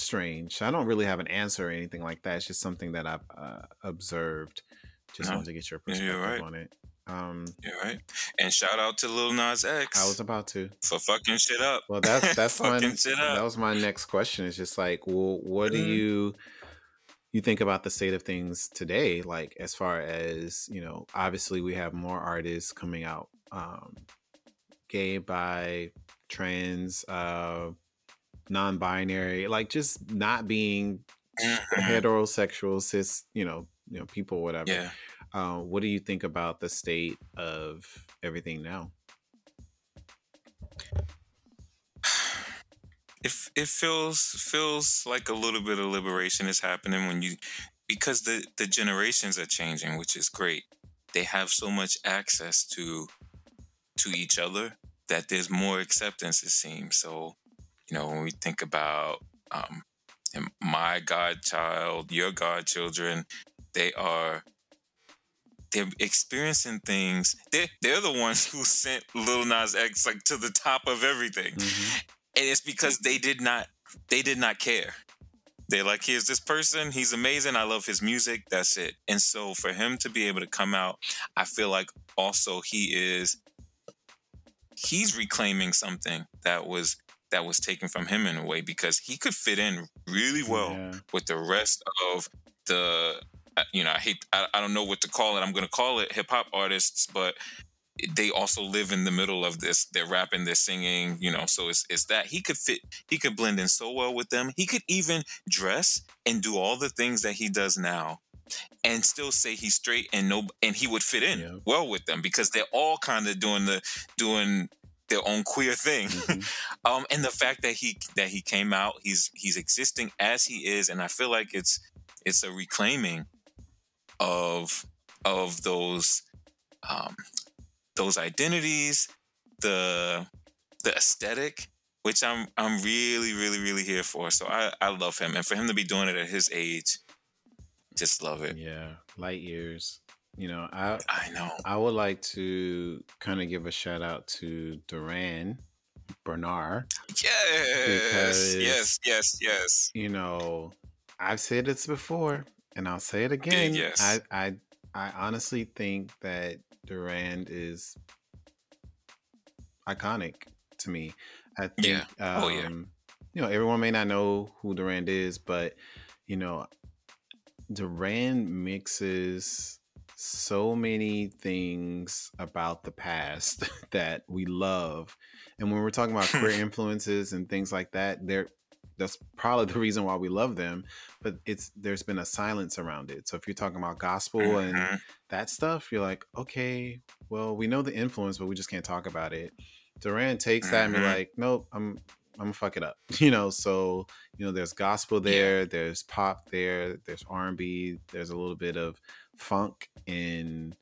strange i don't really have an answer or anything like that it's just something that i've uh, observed just No, wanted to get your perspective you're right. on it um You're right. And shout out to Lil Nas X i was about to for fucking shit up. well that's that's my that was my next question it's just like well what do Mhm. you you think about the state of things today like as far as you know obviously we have more artists coming out um gay bi trans uh non-binary like just not being Mhm. heterosexual cis you know you know people whatever Yeah. uh, what do you think about the state of everything now it it feels feels like a little bit of liberation is happening when you because the the generations are changing, which is great. They have so much access to to each other that there's more acceptance. It seems so. You know, when we think about um, my godchild, your godchildren, they are they're experiencing things. They're, they're the ones who sent Lil Nas X like to the top of everything. Mhm. and it's because they did not they did not care. They're like here's this person. He's amazing. I love his music. That's it. And so for him to be able to come out i feel like also he is he's reclaiming something that was that was taken from him in a way because he could fit in really well yeah. with the rest of the uh, you know i hate i, I don't know what to call it. I'm to call it hip-hop artists but they also live in the middle of this they're rapping they're singing you know so it's, it's that. He could fit he could blend in so well with them. He could even dress and do all the things that he does now and still say he's straight and no and he would fit in well with them because they're all kind of doing the doing their own queer thing. Mhm. um and the fact that he that he came out he's he's existing as he is and i feel like it's it's a reclaiming of of those um those identities the the aesthetic which i'm i'm really really really here for. So i i love him. And for him to be doing it at his age just love it. Yeah light years you know i i know i would like to kind of give a shout out to Durand Bernarr yes Because- yes yes yes you know i've said this before and i'll say it again yes. i i i honestly think that durand is iconic to me i think Yeah. um, Oh, yeah. you know everyone may not know who durand is but you know durand mixes so many things about the past that we love and when we're talking about queer influences and things like that they're that's probably the reason why we love them but it's there's been a silence around it so if you're talking about gospel and Mhm. that stuff you're like okay well we know the influence but we just can't talk about it durand takes that and be Mhm. like nope i'm i'm gonna fuck it up you know so you know there's gospel there there's pop there there's r&b there's a little bit of funk and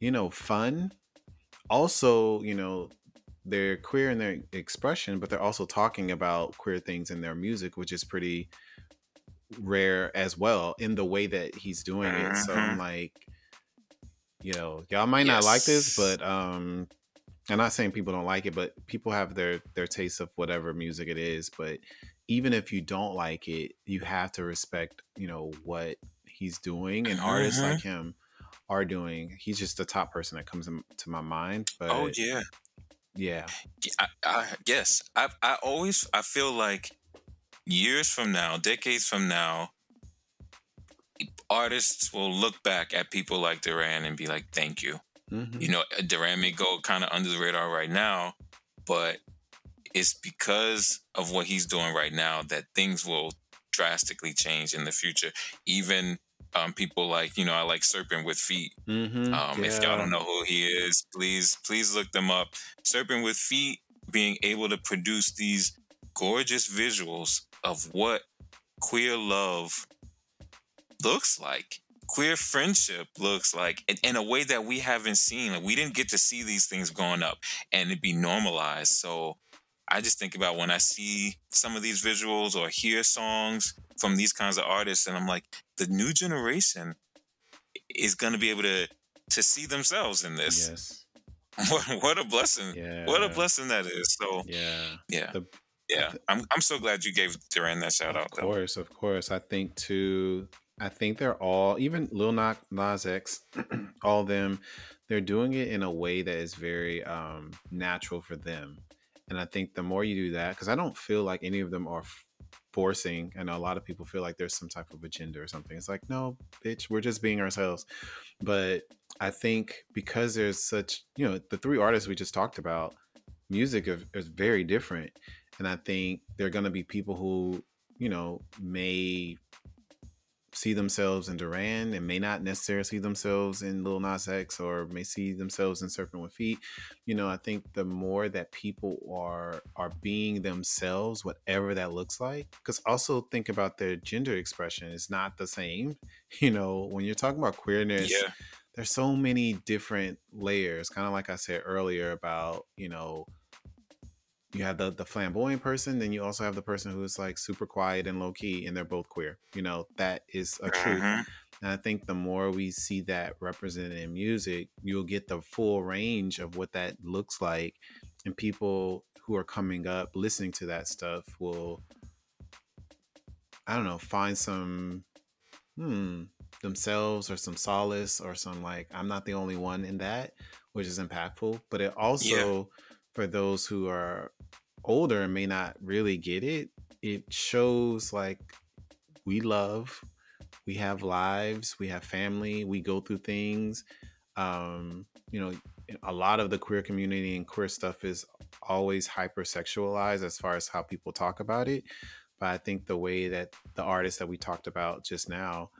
you know fun also you know they're queer in their expression but they're also talking about queer things in their music which is pretty rare as well in the way that he's doing it. So I'm Mhm. like, you know, y'all might not like this, but um I'm not saying people don't like it, but people have their their taste of whatever music it is. But even if you don't like it, you have to respect, you know, what he's doing and artists Mhm. like him are doing. He's just the top person that comes to my mind. But Oh yeah. yeah. I, I, yes, I I always I feel like years from now, decades from now, artists will look back at people like Durand and be like, "Thank you." Mhm. You know, Durand may go kind of under the radar right now, but it's because of what he's doing right now that things will drastically change in the future. Even um, people like you know, I like Serpent with Feet. Mhm. Um, If y'all don't know who he is, please please look them up. Serpent with Feet being able to produce these gorgeous visuals of what queer love looks like queer friendship looks like in, in a way that we haven't seen like we didn't get to see these things growing up and it be normalized so i just think about when i see some of these visuals or hear songs from these kinds of artists and i'm like the new generation is going to be able to to see themselves in this Yes. what, what a blessing Yeah. what a blessing that is so Yeah. yeah The- yeah i'm, I'm so glad you gave durand that shout Of out though. course, of course. I think too. I think they're all, even Lil Nas, Nas X, all of them, they're doing it in a way that is very um, natural for them. And I think the more you do that, because I don't feel like any of them are forcing. I know a lot of people feel like there's some type of agenda or something. It's like, no, bitch, we're just being ourselves. But I think because there's such, you know, the three artists we just talked about, music is, is very different. And I think there are going to be people who, you know, may see themselves in Durand and may not necessarily see themselves in Lil Nas X or may see themselves in Serpent with Feet. You know, I think the more that people are are being themselves, whatever that looks like, because also think about their gender expression is not the same. You know, when you're talking about queerness, yeah there's so many different layers kind of like i said earlier about you know you have the the flamboyant person then you also have the person who's like super quiet and low key and they're both queer you know that is a truth Mhm. and i think the more we see that represented in music you'll get the full range of what that looks like and people who are coming up listening to that stuff will i don't know find some hmm themselves or some solace or some like i'm not the only one in that which is impactful but it also for those who are older and may not really get it it shows like we love we have lives we have family we go through things. Um you know a lot of the queer community and queer stuff is always hypersexualized as far as how people talk about it but i think the way that the artists that we talked about just now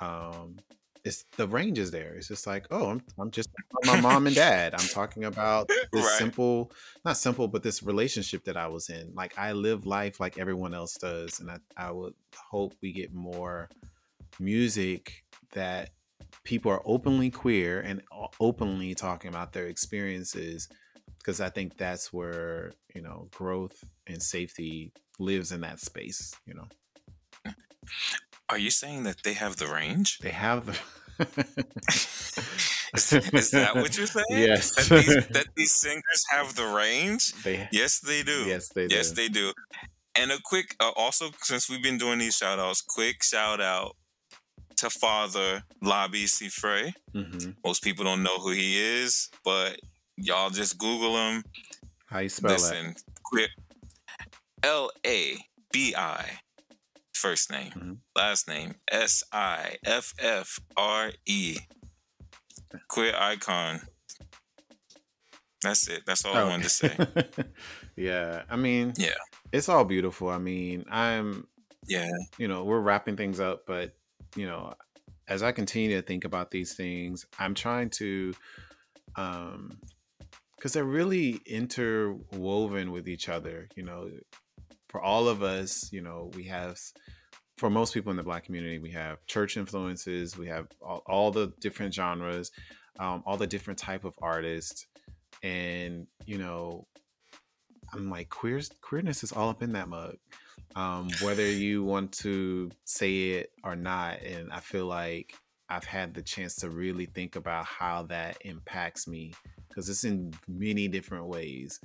um it's the range is there. It's just like oh i'm, I'm just my mom and dad. I'm talking about this Right. simple not simple but this relationship that i was in. Like i live life like everyone else does and i, I would hope we get more music that people are openly queer and openly talking about their experiences because i think that's where you know growth and safety lives in that space you know Are you saying that they have the range? they have the Is, is that what you're saying? Yes. That these, that these singers have the range? they Yes, they do. yes they do Yes, they do. And a quick, uh, also, since we've been doing these shout outs, quick shout out to Father Labi Siffre. hmm Most people don't know who he is, but y'all just Google him. how you spell it? Listen, quick. L A B I, first name. Mhm. Last name S I F F R E. Queer icon. That's it. That's all I wanted to say. yeah i mean Yeah. it's all beautiful i mean i'm Yeah. you know we're wrapping things up but you know as i continue to think about these things i'm trying to um because they're really interwoven with each other you know for all of us you know we have for most people in the black community we have church influences we have all, all the different genres um, all the different type of artists and you know I'm like queer queerness is all up in that mug. Um, whether you want to say it or not, and I feel like I've had the chance to really think about how that impacts me because it's in many different ways.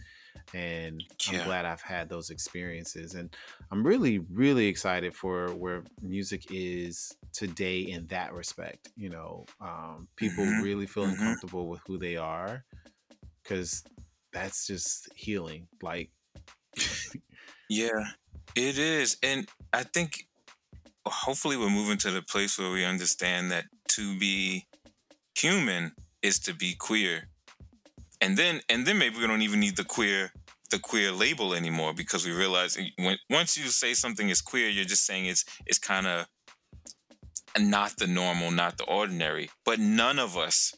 And I'm glad I've had those experiences. And I'm really, really excited for where music is today in that respect. You know, um, people hmm really feeling hmm comfortable with who they are because that's just healing. Like, Yeah, it is. And I think hopefully we're moving to the place where we understand that to be human is to be queer. And then and then maybe we don't even need the queer the queer label anymore because we realize when once you say something is queer, you're just saying it's it's kind of not the normal, not the ordinary. But none of us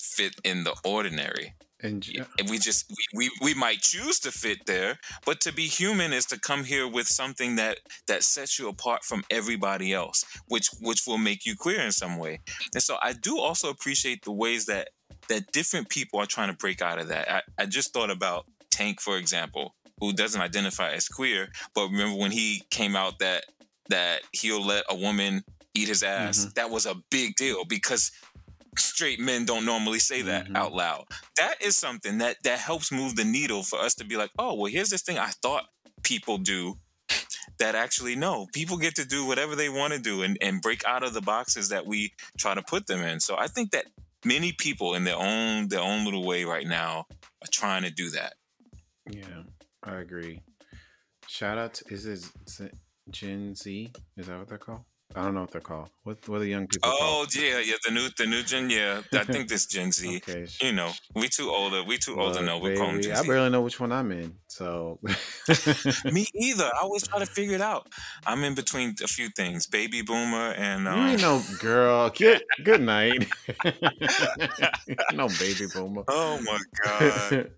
fit in the ordinary. and j- uh, And we just we, we we might choose to fit there but to be human is to come here with something that that sets you apart from everybody else which which will make you queer in some way and so i do also appreciate the ways that that different people are trying to break out of that. I, I just thought about tank for example who doesn't identify as queer but remember when he came out that that he'll let a woman eat his ass? Mhm. that was a big deal because straight men don't normally say that Mhm. out loud. That is something that that helps move the needle for us to be like oh well here's this thing i thought people do that actually no people get to do whatever they want to do and, and break out of the boxes that we try to put them in. So i think that many people in their own their own little way right now are trying to do that yeah, I agree. Shout out to is it Gen Z? Is that what they're called? I don't know what they're called. What what are the young people oh called? yeah yeah the new the new gen yeah i think this gen z Okay. you know we too older we too old to Look, we call them gen I z barely know which one I'm in. So me either i always try to figure it out i'm in between a few things baby boomer and you um, ain't no girl. Good good night. no baby boomer. oh my god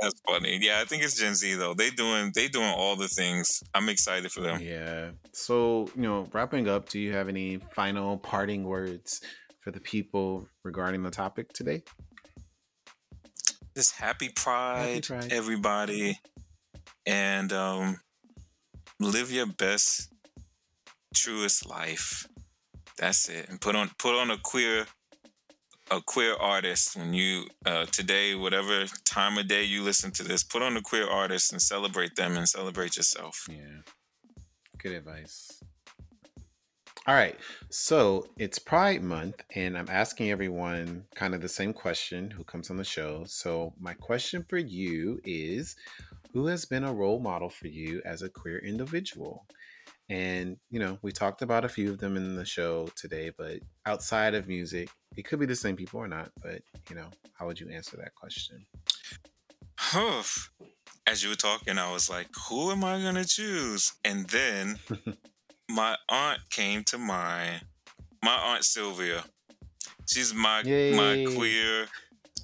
That's funny. Yeah, I think it's Gen Z though. They doing they doing all the things. I'm excited for them. yeah. So, you know, wrapping up, do you have any final parting words for the people regarding the topic today? Just happy pride, Pride. everybody. And um live your best, truest life. That's it. And put on put on a queer a queer artist when you uh today, whatever time of day you listen to this, put on a queer artist and celebrate them and celebrate yourself. Yeah. Good advice. All right. So it's Pride Month, and I'm asking everyone kind of the same question who comes on the show. So, my question for you is Who has been a role model for you as a queer individual? And, you know, we talked about a few of them in the show today, but outside of music, it could be the same people or not. But, you know, how would you answer that question? As you were talking, I was like, who am I going to choose? And then my aunt came to mind. My aunt Sylvia. She's my my queer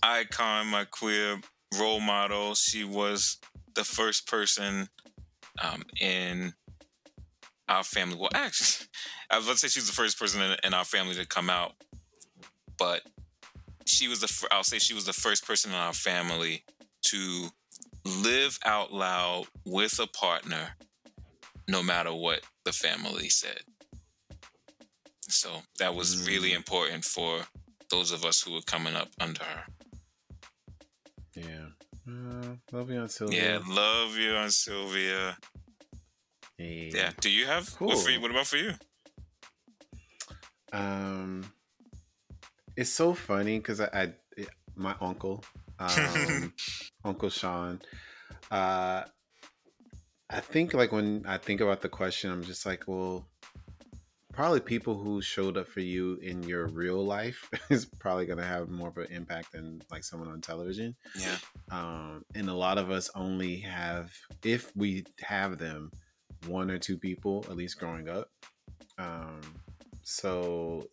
icon, my queer role model. She was the first person um, in our family. Well, actually, I was about to say she was the first person in, in our family to come out, but she was the. fir- I'll say she was the first person in our family to live out loud with a partner, no matter what the family said. So that was really Mm. important for those of us who were coming up under her. Yeah. Uh, love you on Sylvia. Yeah, love you, Aunt Sylvia. Hey. Yeah. Do you have what for you? What about for you? Um, it's so funny because I, I it- my uncle, um, Uncle Sean, uh, I think like when I think about the question, I'm just like, well, probably people who showed up for you in your real life is probably gonna have more of an impact than like someone on television. Yeah. Um, and a lot of us only have, if we have them, one or two people at least growing up. Um, so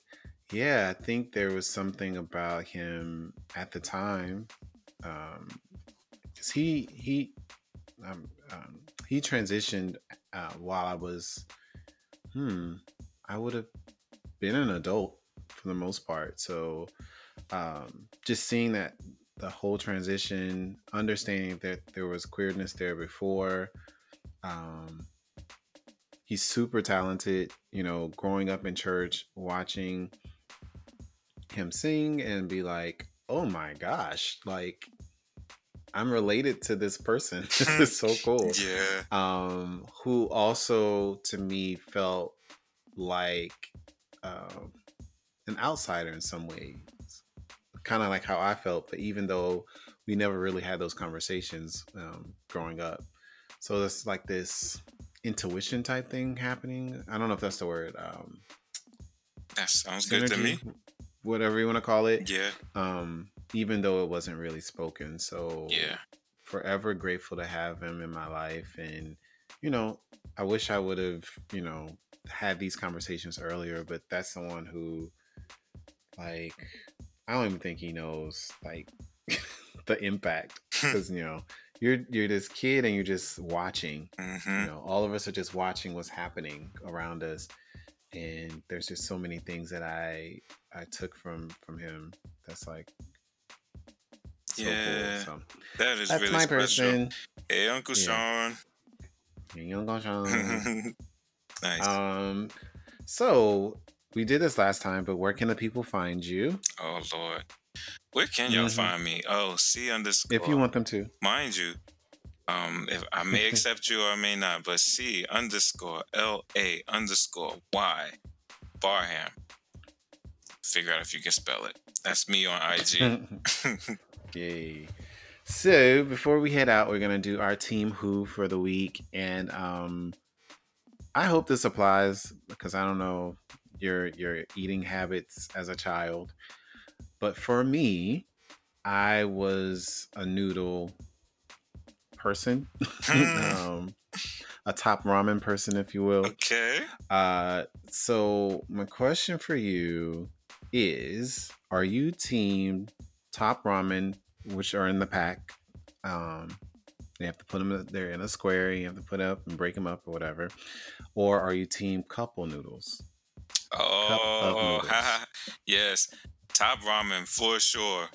yeah, I think there was something about him at the time. Um, cause he he um, um, he transitioned uh, while I was hmm I would have been an adult for the most part. So um, just seeing that the whole transition, understanding that there was queerness there before. Um, he's super talented. You know, growing up in church, watching him sing and be like, "Oh my gosh!" Like I'm related to this person. this is so cool. Yeah. Um, who also to me felt like um, an outsider in some ways, kind of like how I felt. But even though we never really had those conversations um, growing up, so it's like this intuition type thing happening. I don't know if that's the word. Um, that sounds synergy, good to me. Whatever you want to call it. Yeah. Um, even though it wasn't really spoken. So yeah, forever grateful to have him in my life, and you know, I wish I would have, you know, had these conversations earlier. But that's someone who, like, I don't even think he knows like the impact because you know you're you're this kid and you're just watching. Mm-hmm. You know, all of us are just watching what's happening around us, and there's just so many things that I I took from from him. That's like so yeah, cool. So that is that's really my special. person. Hey, Uncle yeah. Sean. Hey, Uncle Sean. nice. Um, so we did this last time, but where can the people find you? Oh Lord, where can y'all mm-hmm. find me? Oh, C underscore. If you want them to, mind you. Um, if I may accept you or I may not, but C underscore L A underscore Y Barham. Figure out if you can spell it. That's me on IG. Yay. So before we head out, we're gonna do our team who for the week, and um, I hope this applies because I don't know your your eating habits as a child, but for me, I was a noodle person, um, a top ramen person, if you will. Okay. Uh, so my question for you is: Are you team top ramen, which are in the pack. Um, you have to put them there in a square. You have to put up and break them up or whatever. Or are you team couple noodles? Oh, yes, top ramen for sure.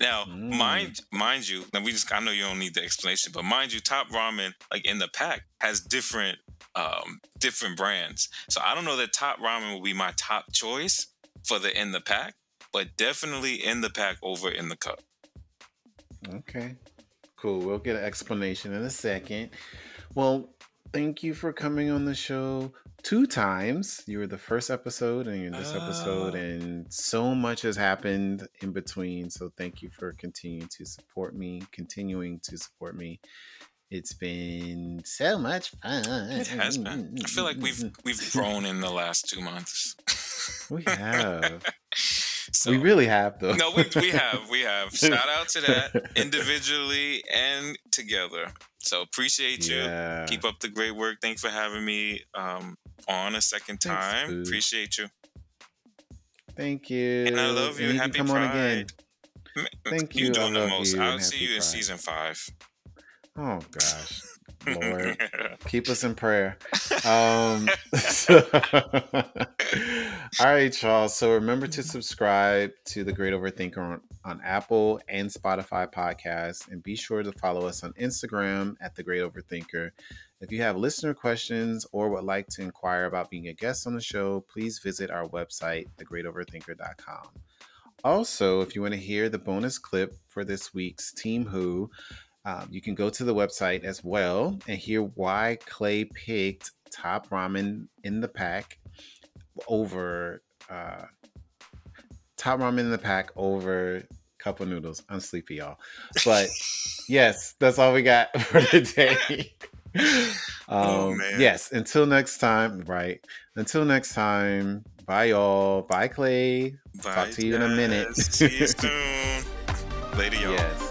Now, mm. mind mind you, now we just I know you don't need the explanation, but mind you, top ramen like in the pack has different um different brands. So I don't know that top ramen will be my top choice for the in the pack, but definitely in the pack over in the cup. Okay. Cool. We'll get an explanation in a second. Well, thank you for coming on the show two times. You were the first episode and you're this oh. episode, and so much has happened in between. So thank you for continuing to support me, continuing to support me. It's been so much fun. It has been. I feel like we've we've grown in the last two months. we have. So, we really have though. no, we, we have. We have. Shout out to that individually and together. So appreciate you. Yeah. Keep up the great work. Thanks for having me um, on a second time. Thanks, appreciate you. Thank you. And I love you. And Happy you come Pride. on again. Thank you. You're doing the most. I'll see you in season five. Oh gosh. Lord, keep us in prayer. Um, so, all right, y'all. So remember to subscribe to the Great Overthinker on, on Apple and Spotify podcasts, and be sure to follow us on Instagram at the Great Overthinker. If you have listener questions or would like to inquire about being a guest on the show, please visit our website, thegreatoverthinker.com. Also, if you want to hear the bonus clip for this week's Team Who, um, you can go to the website as well and hear why Clay picked top ramen in the pack over uh, top ramen in the pack over cup of noodles. I'm sleepy, y'all. But yes, that's all we got for today. Oh, um, oh, yes, until next time, right? Until next time, bye, y'all. Bye, Clay. Bye, Talk to you in a minute. See you soon. Later, y'all. Yes.